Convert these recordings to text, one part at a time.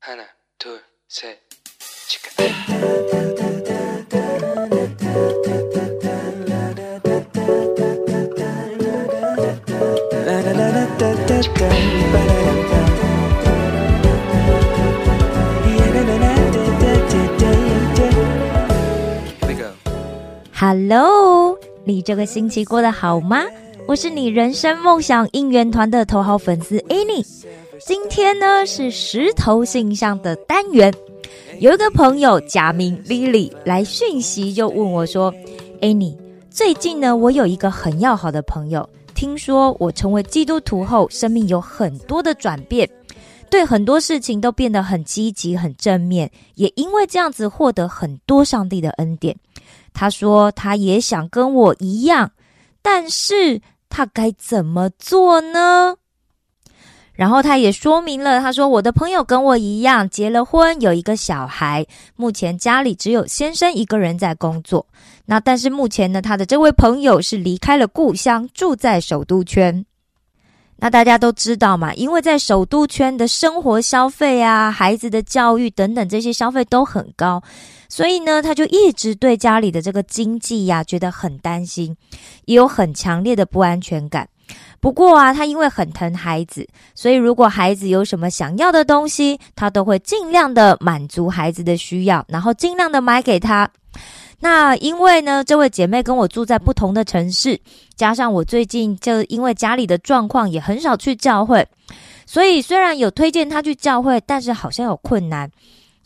하나, 둘, 셋, 치카. Here we go. Hello，你这个星期过得好吗？我是你人生梦想应援团的头号粉丝 Annie。 今天呢是石头信箱的单元，有一个朋友假名 Lily 来讯息，就问我说：“Annie，最近呢我有一个很要好的朋友，听说我成为基督徒后，生命有很多的转变。”对很多事情都变得很积极、很正面，也因为这样子获得很多上帝的恩典。他说他也想跟我一样，但是他该怎么做呢？然后他也说明了，他说我的朋友跟我一样结了婚，有一个小孩，目前家里只有先生一个人在工作。那但是目前呢，他的这位朋友是离开了故乡，住在首都圈。那大家都知道嘛，因为在首都圈的生活消费啊、孩子的教育等等这些消费都很高，所以呢，他就一直对家里的这个经济呀、觉得很担心，也有很强烈的不安全感。不过啊，他因为很疼孩子，所以如果孩子有什么想要的东西，他都会尽量的满足孩子的需要，然后尽量的买给他。那因为呢，这位姐妹跟我住在不同的城市，加上我最近就因为家里的状况也很少去教会，所以虽然有推荐她去教会，但是好像有困难，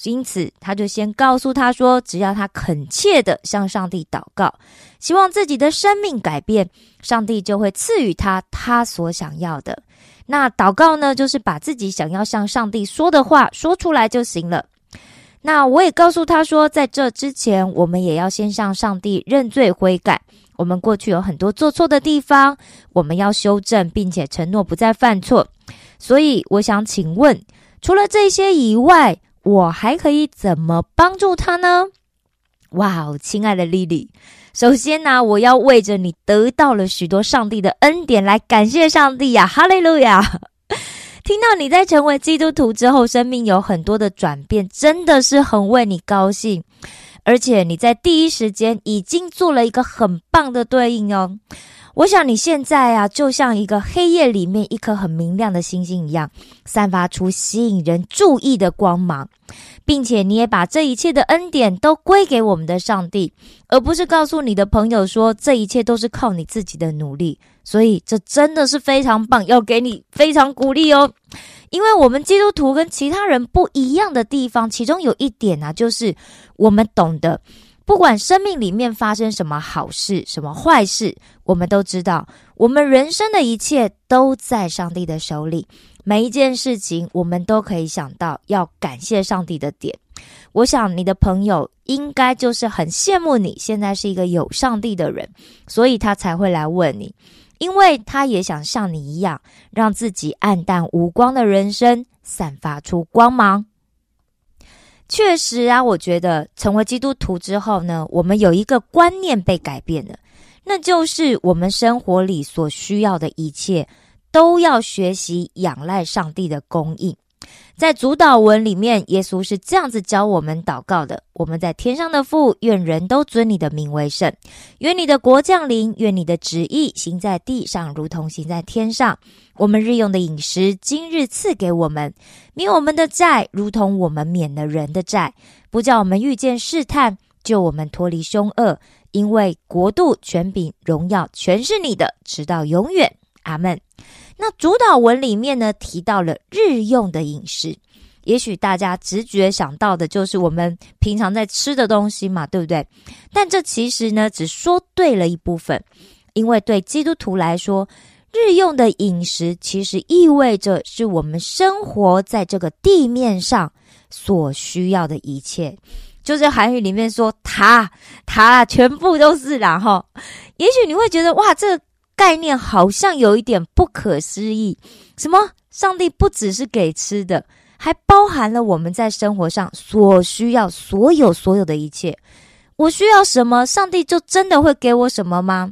因此他就先告诉他说，只要他恳切的向上帝祷告，希望自己的生命改变，上帝就会赐予他他所想要的。那祷告呢，就是把自己想要向上帝说的话说出来就行了。那我也告诉他说，在这之前，我们也要先向上帝认罪悔改。我们过去有很多做错的地方，我们要修正，并且承诺不再犯错。所以，我想请问，除了这些以外，我还可以怎么帮助他呢？哇哦，亲爱的莉莉，首先呢，我要为着你得到了许多上帝的恩典来感谢上帝呀！哈利路亚。听到你在成为基督徒之后，生命有很多的转变，真的是很为你高兴。而且你在第一时间已经做了一个很棒的对应哦。我想你现在啊，就像一个黑夜里面一颗很明亮的星星一样，散发出吸引人注意的光芒，并且你也把这一切的恩典都归给我们的上帝，而不是告诉你的朋友说这一切都是靠你自己的努力。所以这真的是非常棒，要给你非常鼓励哦。因为我们基督徒跟其他人不一样的地方，其中有一点啊，就是我们懂得。不管生命里面发生什么好事、什么坏事，我们都知道，我们人生的一切都在上帝的手里。每一件事情，我们都可以想到要感谢上帝的点。我想你的朋友应该就是很羡慕你现在是一个有上帝的人，所以他才会来问你，因为他也想像你一样，让自己暗淡无光的人生散发出光芒。确实啊，我觉得成为基督徒之后呢，我们有一个观念被改变了，那就是我们生活里所需要的一切都要学习仰赖上帝的供应。在主导文里面，耶稣是这样子教我们祷告的：我们在天上的父，愿人都尊你的名为圣，愿你的国降临，愿你的旨意行在地上，如同行在天上。我们日用的饮食，今日赐给我们，免我们的债，如同我们免了人的债，不叫我们遇见试探，救我们脱离凶恶。因为国度、权柄、荣耀，全是你的，直到永远。阿门。那主导文里面呢，提到了日用的饮食，也许大家直觉想到的就是我们平常在吃的东西嘛，对不对？但这其实呢，只说对了一部分，因为对基督徒来说，日用的饮食其实意味着是我们生活在这个地面上所需要的一切，就是韩语里面说“它它全部都是”，然后，也许你会觉得哇，这。概念好像有一点不可思议，什么？上帝不只是给吃的，还包含了我们在生活上所需要所有所有的一切。我需要什么，上帝就真的会给我什么吗？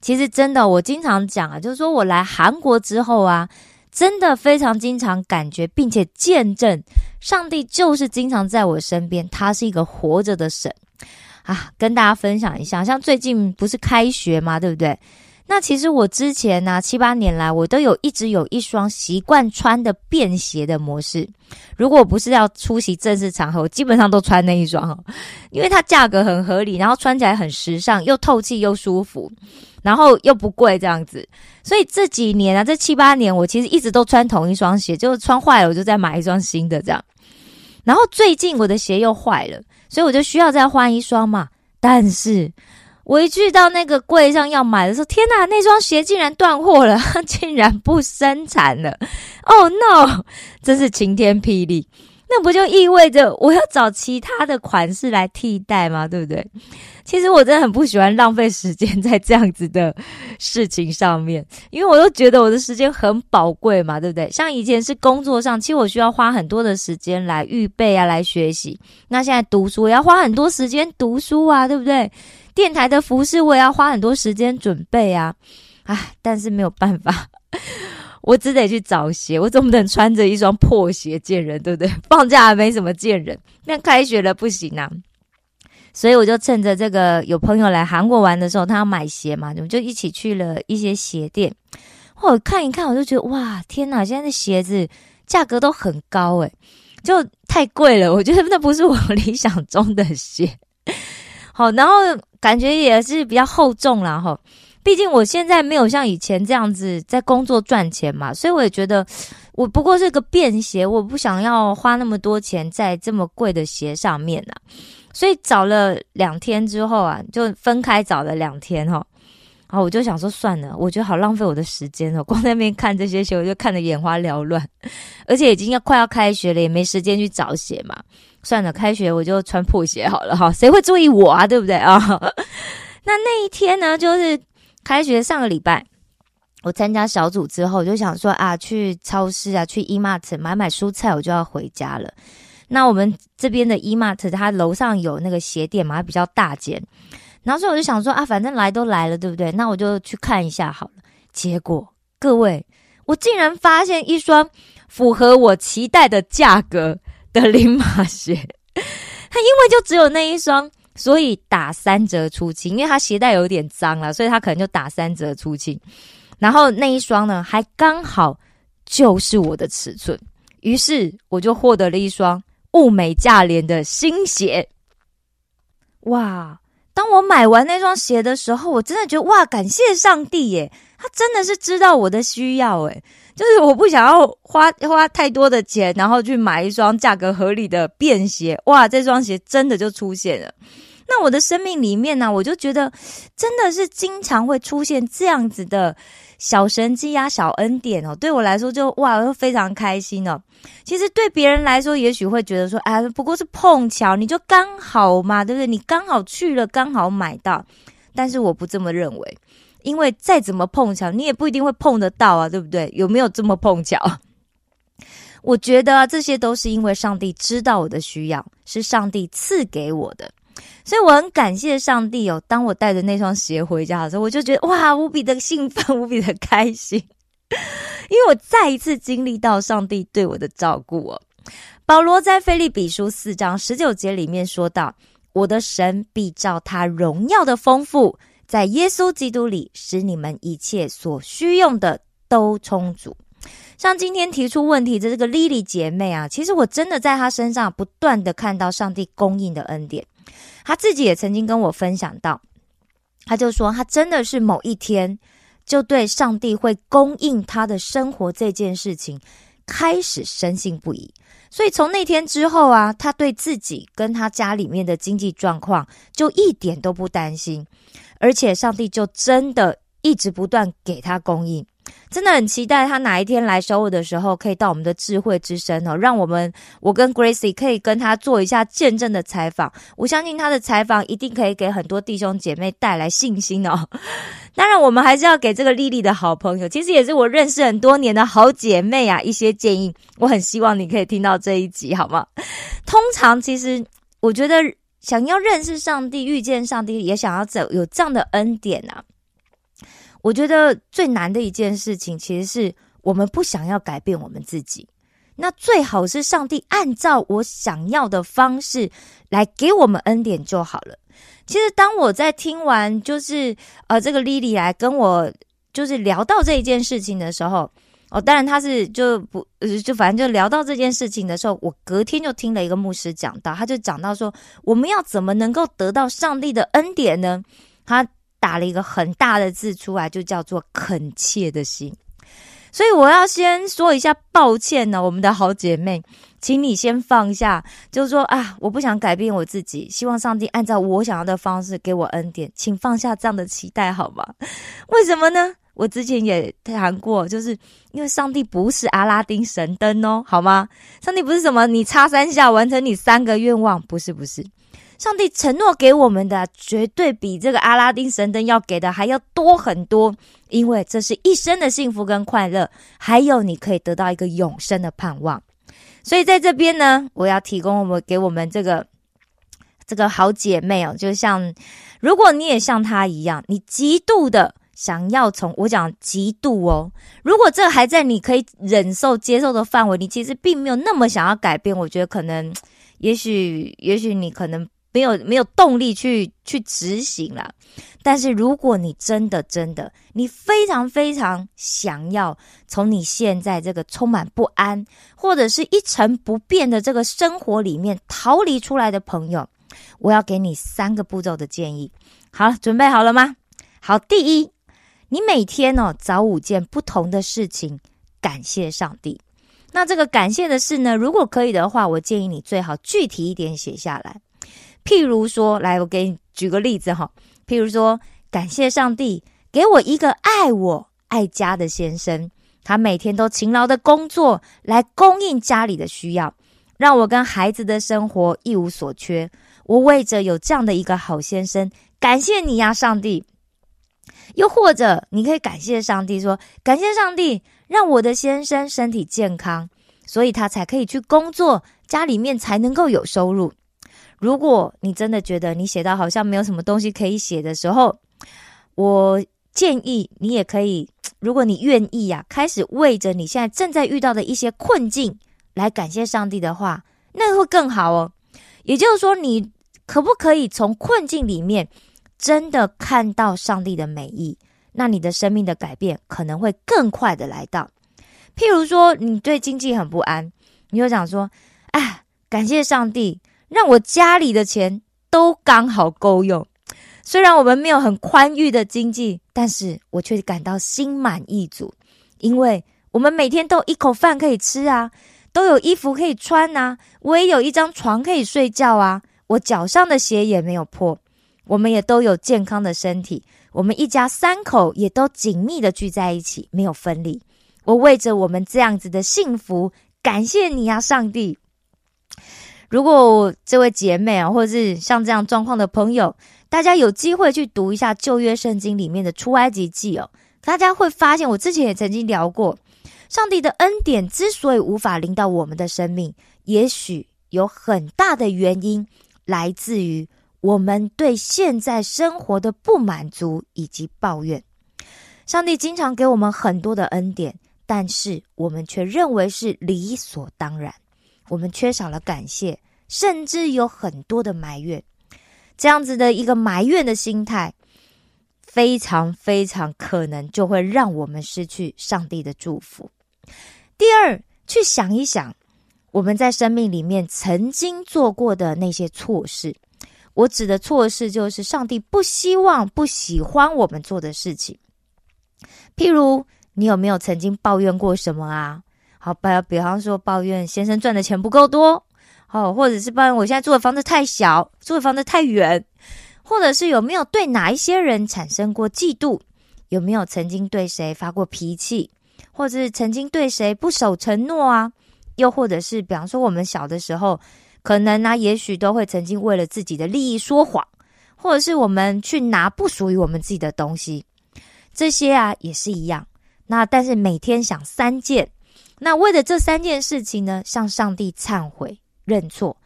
其实真的，我经常讲啊，就是说我来韩国之后啊，真的非常经常感觉，并且见证上帝就是经常在我身边，他是一个活着的神啊！跟大家分享一下，像最近不是开学嘛，对不对？那其实我之前呢，七八年来，我都有一直有一双习惯穿的便鞋的模式。如果不是要出席正式场合，我基本上都穿那一双，因为它价格很合理，然后穿起来很时尚，又透气又舒服，然后又不贵这样子。所以这几年啊，这七八年，我其实一直都穿同一双鞋，就是穿坏了我就再买一双新的这样。然后最近我的鞋又坏了，所以我就需要再换一双嘛。但是。我一去到那个柜上要买的时候，天哪，那双鞋竟然断货了，竟然不生产了！Oh no，真是晴天霹雳！那不就意味着我要找其他的款式来替代吗？对不对？其实我真的很不喜欢浪费时间在这样子的事情上面，因为我都觉得我的时间很宝贵嘛，对不对？像以前是工作上，其实我需要花很多的时间来预备啊，来学习。那现在读书也要花很多时间读书啊，对不对？电台的服饰我也要花很多时间准备啊，唉，但是没有办法，我只得去找鞋。我总不能穿着一双破鞋见人，对不对？放假还没什么见人，那开学了不行啊。所以我就趁着这个有朋友来韩国玩的时候，他要买鞋嘛，我们就一起去了一些鞋店。我看一看，我就觉得哇，天哪！现在的鞋子价格都很高诶，就太贵了。我觉得那不是我 理想中的鞋。好，然后。感觉也是比较厚重啦，哈，毕竟我现在没有像以前这样子在工作赚钱嘛，所以我也觉得我不过是个便鞋，我不想要花那么多钱在这么贵的鞋上面呐，所以找了两天之后啊，就分开找了两天哈，然后我就想说算了，我觉得好浪费我的时间哦，光在那边看这些鞋，我就看得眼花缭乱，而且已经要快要开学了，也没时间去找鞋嘛。算了，开学我就穿破鞋好了哈，谁会注意我啊？对不对啊？那那一天呢，就是开学上个礼拜，我参加小组之后，我就想说啊，去超市啊，去 Emart 买买蔬菜，我就要回家了。那我们这边的 Emart，它楼上有那个鞋店嘛，比较大间。然后所以我就想说啊，反正来都来了，对不对？那我就去看一下好了。结果各位，我竟然发现一双符合我期待的价格。的零码鞋，他因为就只有那一双，所以打三折出清。因为他鞋带有点脏了，所以他可能就打三折出清。然后那一双呢，还刚好就是我的尺寸，于是我就获得了一双物美价廉的新鞋。哇！当我买完那双鞋的时候，我真的觉得哇，感谢上帝耶！他真的是知道我的需要诶。就是我不想要花花太多的钱，然后去买一双价格合理的便鞋。哇，这双鞋真的就出现了。那我的生命里面呢，我就觉得真的是经常会出现这样子的小神迹呀、小恩典哦。对我来说，就哇，我非常开心哦。其实对别人来说，也许会觉得说，哎，不过是碰巧，你就刚好嘛，对不对？你刚好去了，刚好买到。但是我不这么认为。因为再怎么碰巧，你也不一定会碰得到啊，对不对？有没有这么碰巧？我觉得啊这些都是因为上帝知道我的需要，是上帝赐给我的，所以我很感谢上帝哦。当我带着那双鞋回家的时候，我就觉得哇，无比的兴奋，无比的开心，因为我再一次经历到上帝对我的照顾哦。保罗在菲利比书四章十九节里面说到：“我的神必照他荣耀的丰富。”在耶稣基督里，使你们一切所需用的都充足。像今天提出问题的这个莉莉姐妹啊，其实我真的在她身上不断的看到上帝供应的恩典。他自己也曾经跟我分享到，他就说他真的是某一天就对上帝会供应他的生活这件事情开始深信不疑。所以从那天之后啊，他对自己跟他家里面的经济状况就一点都不担心。而且上帝就真的一直不断给他供应，真的很期待他哪一天来收我的时候，可以到我们的智慧之声哦，让我们我跟 Gracie 可以跟他做一下见证的采访。我相信他的采访一定可以给很多弟兄姐妹带来信心哦。当然，我们还是要给这个丽丽的好朋友，其实也是我认识很多年的好姐妹啊，一些建议。我很希望你可以听到这一集，好吗？通常，其实我觉得。想要认识上帝、遇见上帝，也想要走有这样的恩典啊！我觉得最难的一件事情，其实是我们不想要改变我们自己，那最好是上帝按照我想要的方式来给我们恩典就好了。其实当我在听完就是呃这个莉莉来跟我就是聊到这一件事情的时候。哦，当然他是就不，就反正就聊到这件事情的时候，我隔天就听了一个牧师讲到，他就讲到说，我们要怎么能够得到上帝的恩典呢？他打了一个很大的字出来，就叫做恳切的心。所以我要先说一下抱歉呢，我们的好姐妹，请你先放下，就是说啊，我不想改变我自己，希望上帝按照我想要的方式给我恩典，请放下这样的期待好吗？为什么呢？我之前也谈过，就是因为上帝不是阿拉丁神灯哦，好吗？上帝不是什么你插三下完成你三个愿望，不是不是。上帝承诺给我们的绝对比这个阿拉丁神灯要给的还要多很多，因为这是一生的幸福跟快乐，还有你可以得到一个永生的盼望。所以在这边呢，我要提供我们给我们这个这个好姐妹哦，就像如果你也像她一样，你极度的。想要从我讲极度哦，如果这还在你可以忍受接受的范围，你其实并没有那么想要改变。我觉得可能，也许，也许你可能没有没有动力去去执行了。但是如果你真的真的，你非常非常想要从你现在这个充满不安或者是一成不变的这个生活里面逃离出来的朋友，我要给你三个步骤的建议。好，准备好了吗？好，第一。你每天哦找五件不同的事情，感谢上帝。那这个感谢的事呢，如果可以的话，我建议你最好具体一点写下来。譬如说，来，我给你举个例子哈。譬如说，感谢上帝给我一个爱我爱家的先生，他每天都勤劳的工作来供应家里的需要，让我跟孩子的生活一无所缺。我为着有这样的一个好先生，感谢你呀，上帝。又或者，你可以感谢上帝，说感谢上帝让我的先生身体健康，所以他才可以去工作，家里面才能够有收入。如果你真的觉得你写到好像没有什么东西可以写的时候，我建议你也可以，如果你愿意呀，开始为着你现在正在遇到的一些困境来感谢上帝的话，那会更好哦。也就是说，你可不可以从困境里面？真的看到上帝的美意，那你的生命的改变可能会更快的来到。譬如说，你对经济很不安，你就想说：“哎，感谢上帝，让我家里的钱都刚好够用。虽然我们没有很宽裕的经济，但是我却感到心满意足，因为我们每天都一口饭可以吃啊，都有衣服可以穿啊，我也有一张床可以睡觉啊，我脚上的鞋也没有破。”我们也都有健康的身体，我们一家三口也都紧密的聚在一起，没有分离。我为着我们这样子的幸福，感谢你呀，上帝！如果这位姐妹啊，或者是像这样状况的朋友，大家有机会去读一下旧约圣经里面的出埃及记哦，大家会发现，我之前也曾经聊过，上帝的恩典之所以无法临到我们的生命，也许有很大的原因来自于。我们对现在生活的不满足以及抱怨，上帝经常给我们很多的恩典，但是我们却认为是理所当然。我们缺少了感谢，甚至有很多的埋怨。这样子的一个埋怨的心态，非常非常可能就会让我们失去上帝的祝福。第二，去想一想我们在生命里面曾经做过的那些错事。我指的错事，就是上帝不希望、不喜欢我们做的事情。譬如，你有没有曾经抱怨过什么啊？好，比比方说，抱怨先生赚的钱不够多，好，或者是抱怨我现在住的房子太小，住的房子太远，或者是有没有对哪一些人产生过嫉妒？有没有曾经对谁发过脾气，或者是曾经对谁不守承诺啊？又或者是，比方说，我们小的时候。可能呢，也许都会曾经为了自己的利益说谎，或者是我们去拿不属于我们自己的东西，这些啊也是一样。那但是每天想三件，那为了这三件事情呢，向上帝忏悔认错，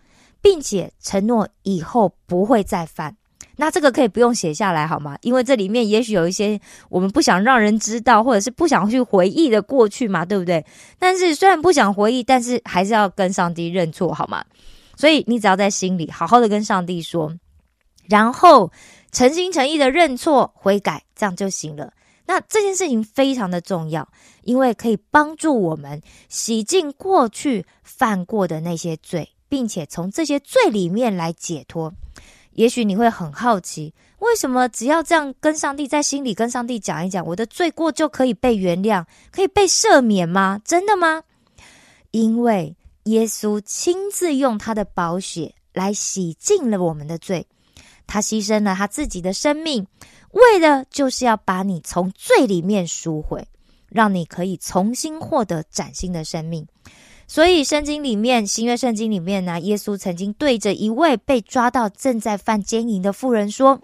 并且承诺以后不会再犯。那这个可以不用写下来好吗？因为这里面也许有一些我们不想让人知道，或者是不想去回忆的过去嘛，对不对？但是虽然不想回忆，但是还是要跟上帝认错好吗？所以你只要在心里好好的跟上帝说，然后诚心诚意的认错悔改，这样就行了。那这件事情非常的重要，因为可以帮助我们洗净过去犯过的那些罪，并且从这些罪里面来解脱。也许你会很好奇，为什么只要这样跟上帝在心里跟上帝讲一讲，我的罪过就可以被原谅，可以被赦免吗？真的吗？因为耶稣亲自用他的宝血来洗净了我们的罪，他牺牲了他自己的生命，为的就是要把你从罪里面赎回，让你可以重新获得崭新的生命。所以，圣经里面，新约圣经里面呢，耶稣曾经对着一位被抓到正在犯奸淫的妇人说：“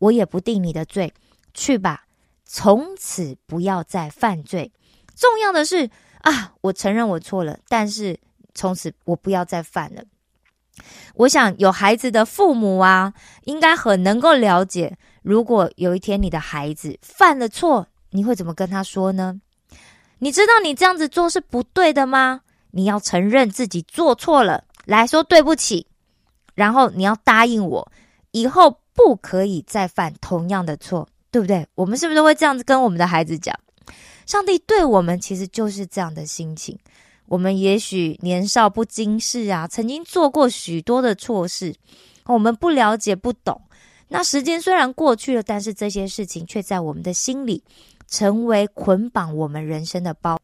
我也不定你的罪，去吧，从此不要再犯罪。重要的是啊，我承认我错了，但是从此我不要再犯了。”我想，有孩子的父母啊，应该很能够了解，如果有一天你的孩子犯了错，你会怎么跟他说呢？你知道你这样子做是不对的吗？你要承认自己做错了，来说对不起，然后你要答应我，以后不可以再犯同样的错，对不对？我们是不是会这样子跟我们的孩子讲？上帝对我们其实就是这样的心情。我们也许年少不经事啊，曾经做过许多的错事，我们不了解不懂。那时间虽然过去了，但是这些事情却在我们的心里成为捆绑我们人生的包。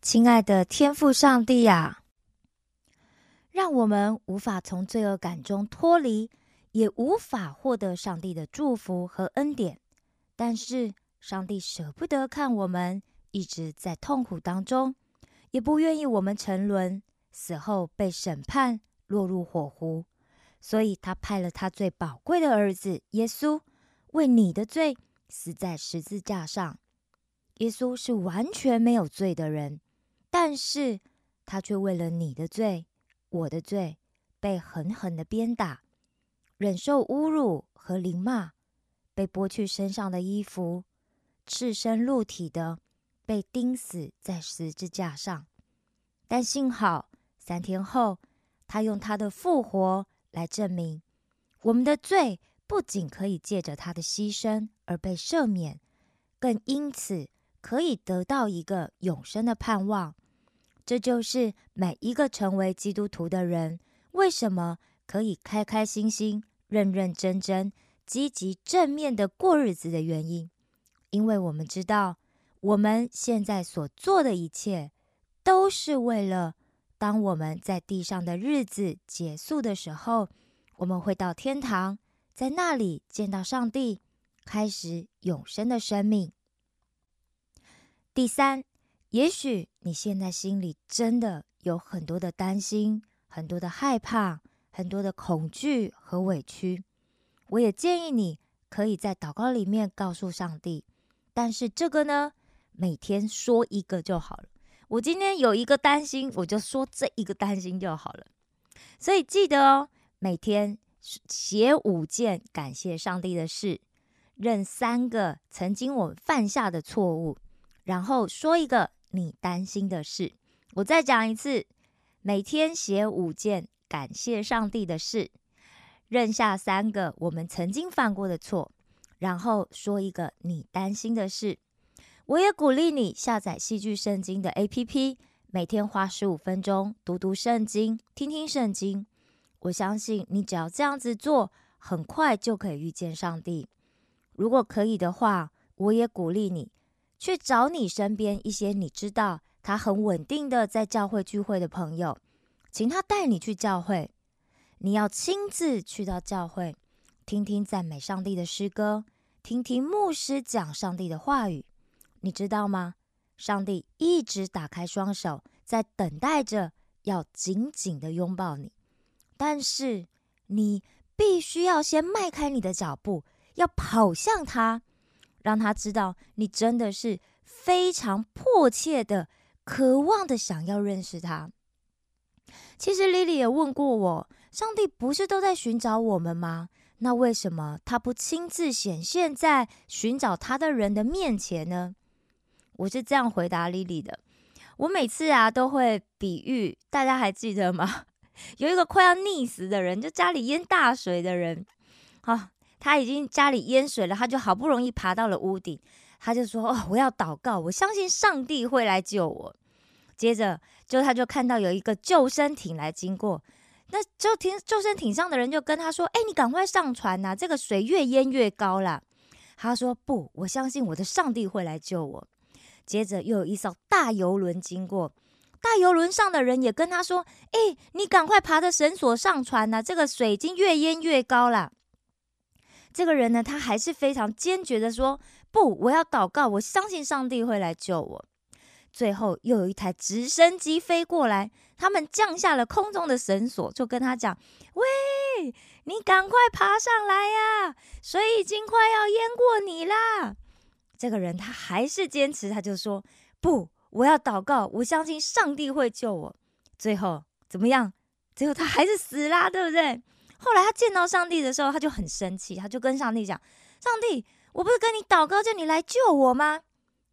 亲爱的天父上帝呀，让我们无法从罪恶感中脱离，也无法获得上帝的祝福和恩典。但是，上帝舍不得看我们一直在痛苦当中，也不愿意我们沉沦，死后被审判，落入火湖。所以他派了他最宝贵的儿子耶稣，为你的罪死在十字架上。耶稣是完全没有罪的人。但是他却为了你的罪、我的罪，被狠狠的鞭打，忍受侮辱和凌骂，被剥去身上的衣服，赤身露体的被钉死在十字架上。但幸好三天后，他用他的复活来证明，我们的罪不仅可以借着他的牺牲而被赦免，更因此可以得到一个永生的盼望。这就是每一个成为基督徒的人为什么可以开开心心、认认真真、积极正面的过日子的原因。因为我们知道，我们现在所做的一切，都是为了当我们在地上的日子结束的时候，我们会到天堂，在那里见到上帝，开始永生的生命。第三。也许你现在心里真的有很多的担心、很多的害怕、很多的恐惧和委屈。我也建议你可以在祷告里面告诉上帝。但是这个呢，每天说一个就好了。我今天有一个担心，我就说这一个担心就好了。所以记得哦，每天写五件感谢上帝的事，认三个曾经我犯下的错误，然后说一个。你担心的事，我再讲一次：每天写五件感谢上帝的事，认下三个我们曾经犯过的错，然后说一个你担心的事。我也鼓励你下载戏剧圣经的 APP，每天花十五分钟读读圣经，听听圣经。我相信你只要这样子做，很快就可以遇见上帝。如果可以的话，我也鼓励你。去找你身边一些你知道他很稳定的在教会聚会的朋友，请他带你去教会。你要亲自去到教会，听听赞美上帝的诗歌，听听牧师讲上帝的话语。你知道吗？上帝一直打开双手，在等待着要紧紧的拥抱你。但是你必须要先迈开你的脚步，要跑向他。让他知道你真的是非常迫切的、渴望的想要认识他。其实莉莉也问过我：上帝不是都在寻找我们吗？那为什么他不亲自显现在寻找他的人的面前呢？我是这样回答莉莉的。我每次啊都会比喻，大家还记得吗？有一个快要溺死的人，就家里淹大水的人，好，他已经家里淹水了，他就好不容易爬到了屋顶，他就说：“哦，我要祷告，我相信上帝会来救我。”接着，就他就看到有一个救生艇来经过，那就听救生艇上的人就跟他说：“哎，你赶快上船呐，这个水越淹越高了。”他说：“不，我相信我的上帝会来救我。”接着又有一艘大游轮经过，大游轮上的人也跟他说：“哎，你赶快爬着绳索上船呐！这个水已经越淹越高了。”这个人呢，他还是非常坚决的说：“不，我要祷告，我相信上帝会来救我。”最后又有一台直升机飞过来，他们降下了空中的绳索，就跟他讲：“喂，你赶快爬上来呀，水已经快要淹过你啦！”这个人他还是坚持，他就说：“不，我要祷告，我相信上帝会救我。”最后怎么样？最后他还是死啦，对不对？后来他见到上帝的时候，他就很生气，他就跟上帝讲：“上帝，我不是跟你祷告叫你来救我吗？”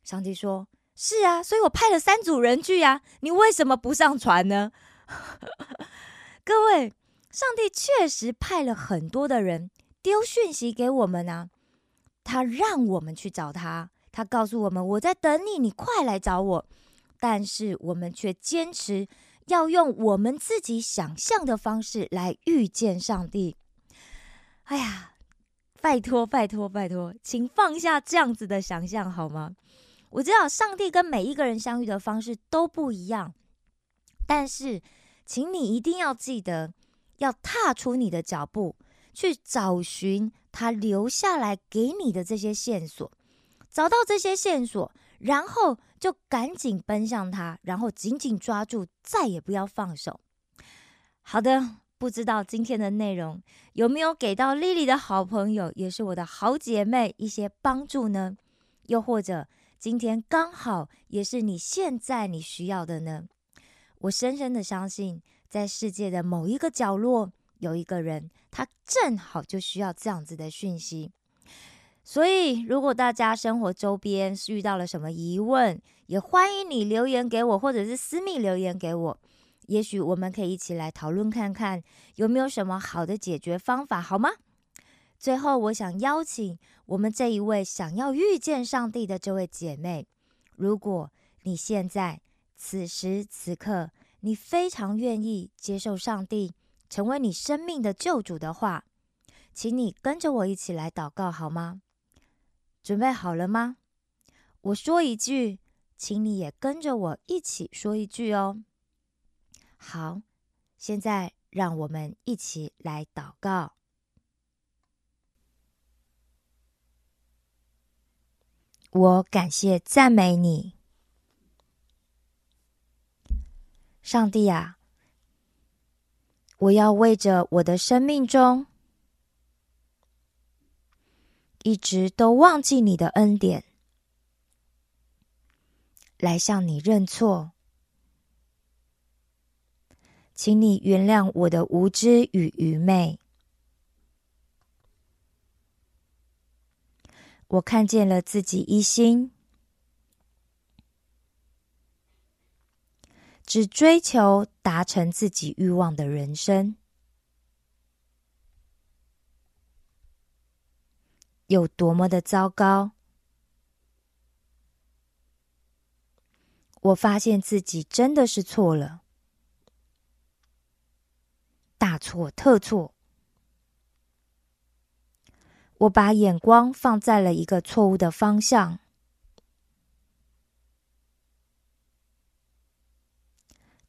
上帝说：“是啊，所以我派了三组人去呀，你为什么不上船呢？” 各位，上帝确实派了很多的人丢讯息给我们啊。他让我们去找他，他告诉我们：“我在等你，你快来找我。”但是我们却坚持要用我们自己想象的方式来遇见上帝。哎呀，拜托拜托拜托，请放下这样子的想象好吗？我知道上帝跟每一个人相遇的方式都不一样，但是请你一定要记得，要踏出你的脚步去找寻。他留下来给你的这些线索，找到这些线索，然后就赶紧奔向他，然后紧紧抓住，再也不要放手。好的，不知道今天的内容有没有给到丽丽的好朋友，也是我的好姐妹一些帮助呢？又或者今天刚好也是你现在你需要的呢？我深深的相信，在世界的某一个角落。有一个人，他正好就需要这样子的讯息，所以如果大家生活周边遇到了什么疑问，也欢迎你留言给我，或者是私密留言给我，也许我们可以一起来讨论看看有没有什么好的解决方法，好吗？最后，我想邀请我们这一位想要遇见上帝的这位姐妹，如果你现在此时此刻你非常愿意接受上帝。成为你生命的救主的话，请你跟着我一起来祷告好吗？准备好了吗？我说一句，请你也跟着我一起说一句哦。好，现在让我们一起来祷告。我感谢赞美你，上帝啊！我要为着我的生命中一直都忘记你的恩典，来向你认错，请你原谅我的无知与愚昧。我看见了自己一心。只追求达成自己欲望的人生，有多么的糟糕！我发现自己真的是错了，大错特错。我把眼光放在了一个错误的方向。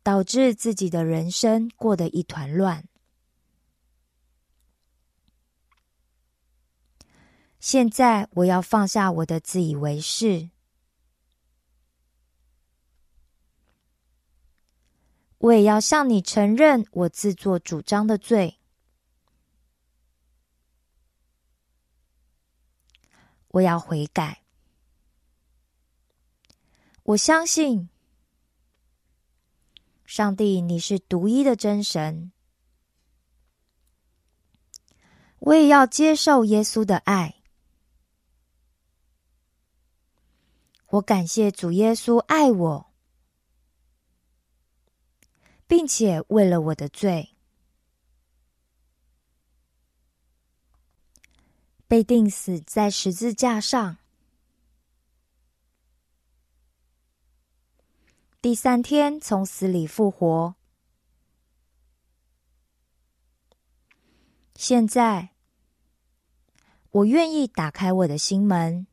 导致自己的人生过得一团乱。现在我要放下我的自以为是，我也要向你承认我自作主张的罪。我要悔改，我相信。上帝，你是独一的真神。我也要接受耶稣的爱。我感谢主耶稣爱我，并且为了我的罪被钉死在十字架上。第三天从死里复活。现在，我愿意打开我的心门。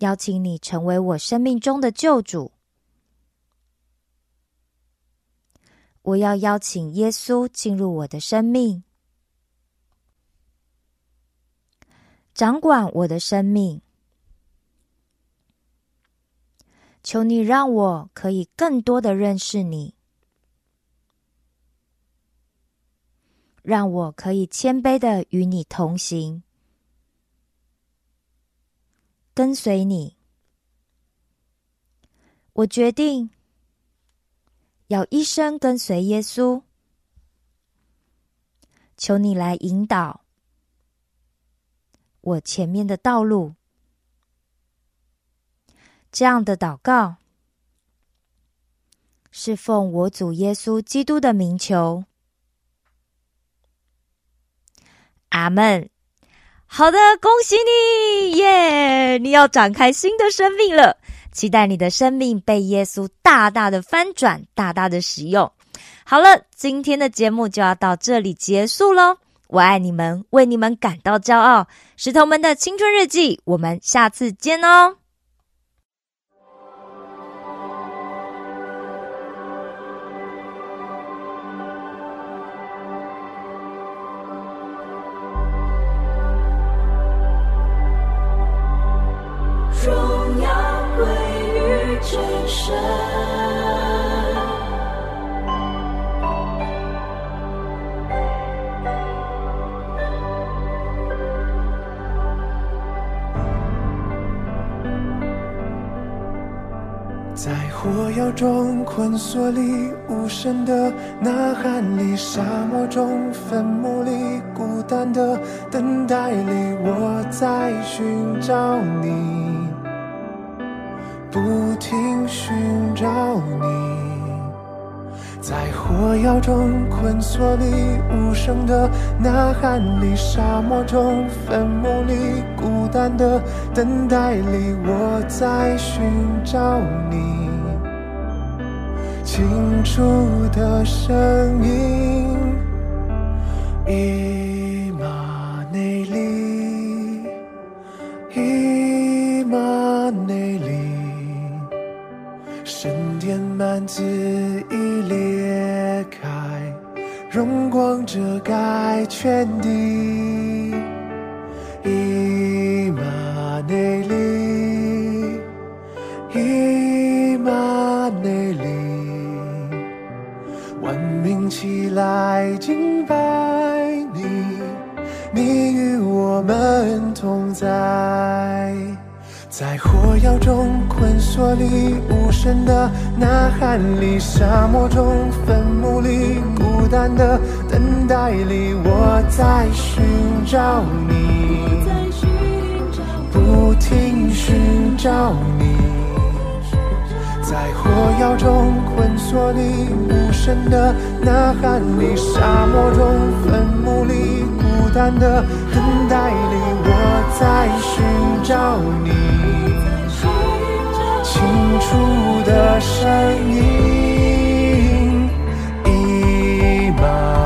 邀请你成为我生命中的救主。我要邀请耶稣进入我的生命，掌管我的生命。求你让我可以更多的认识你，让我可以谦卑的与你同行。跟随你，我决定要一生跟随耶稣。求你来引导我前面的道路。这样的祷告是奉我主耶稣基督的名求。阿门。好的，恭喜你耶！你要展开新的生命了，期待你的生命被耶稣大大的翻转，大大的使用。好了，今天的节目就要到这里结束喽。我爱你们，为你们感到骄傲。石头们的青春日记，我们下次见哦。在火药中困锁里，无声的呐喊里，沙漠中坟墓里，孤单的等待里，我在寻找你，不停寻找你。在火药中困锁里，无声的呐喊里，沙漠中坟墓里，孤单的等待里，我在寻找你，清楚的声音，一子已裂开，荣光遮盖全地，伊玛内利，伊玛内利。万民起来敬拜你，你与我们同在，在火药中困锁里，无声的呐喊里，沙漠中坟墓里，孤单的等待里，我在寻找你，不停寻找你。在火药中困锁里，无声的呐喊里，沙漠中坟墓里，孤单的等待里，我在寻找你，出的声音，一马。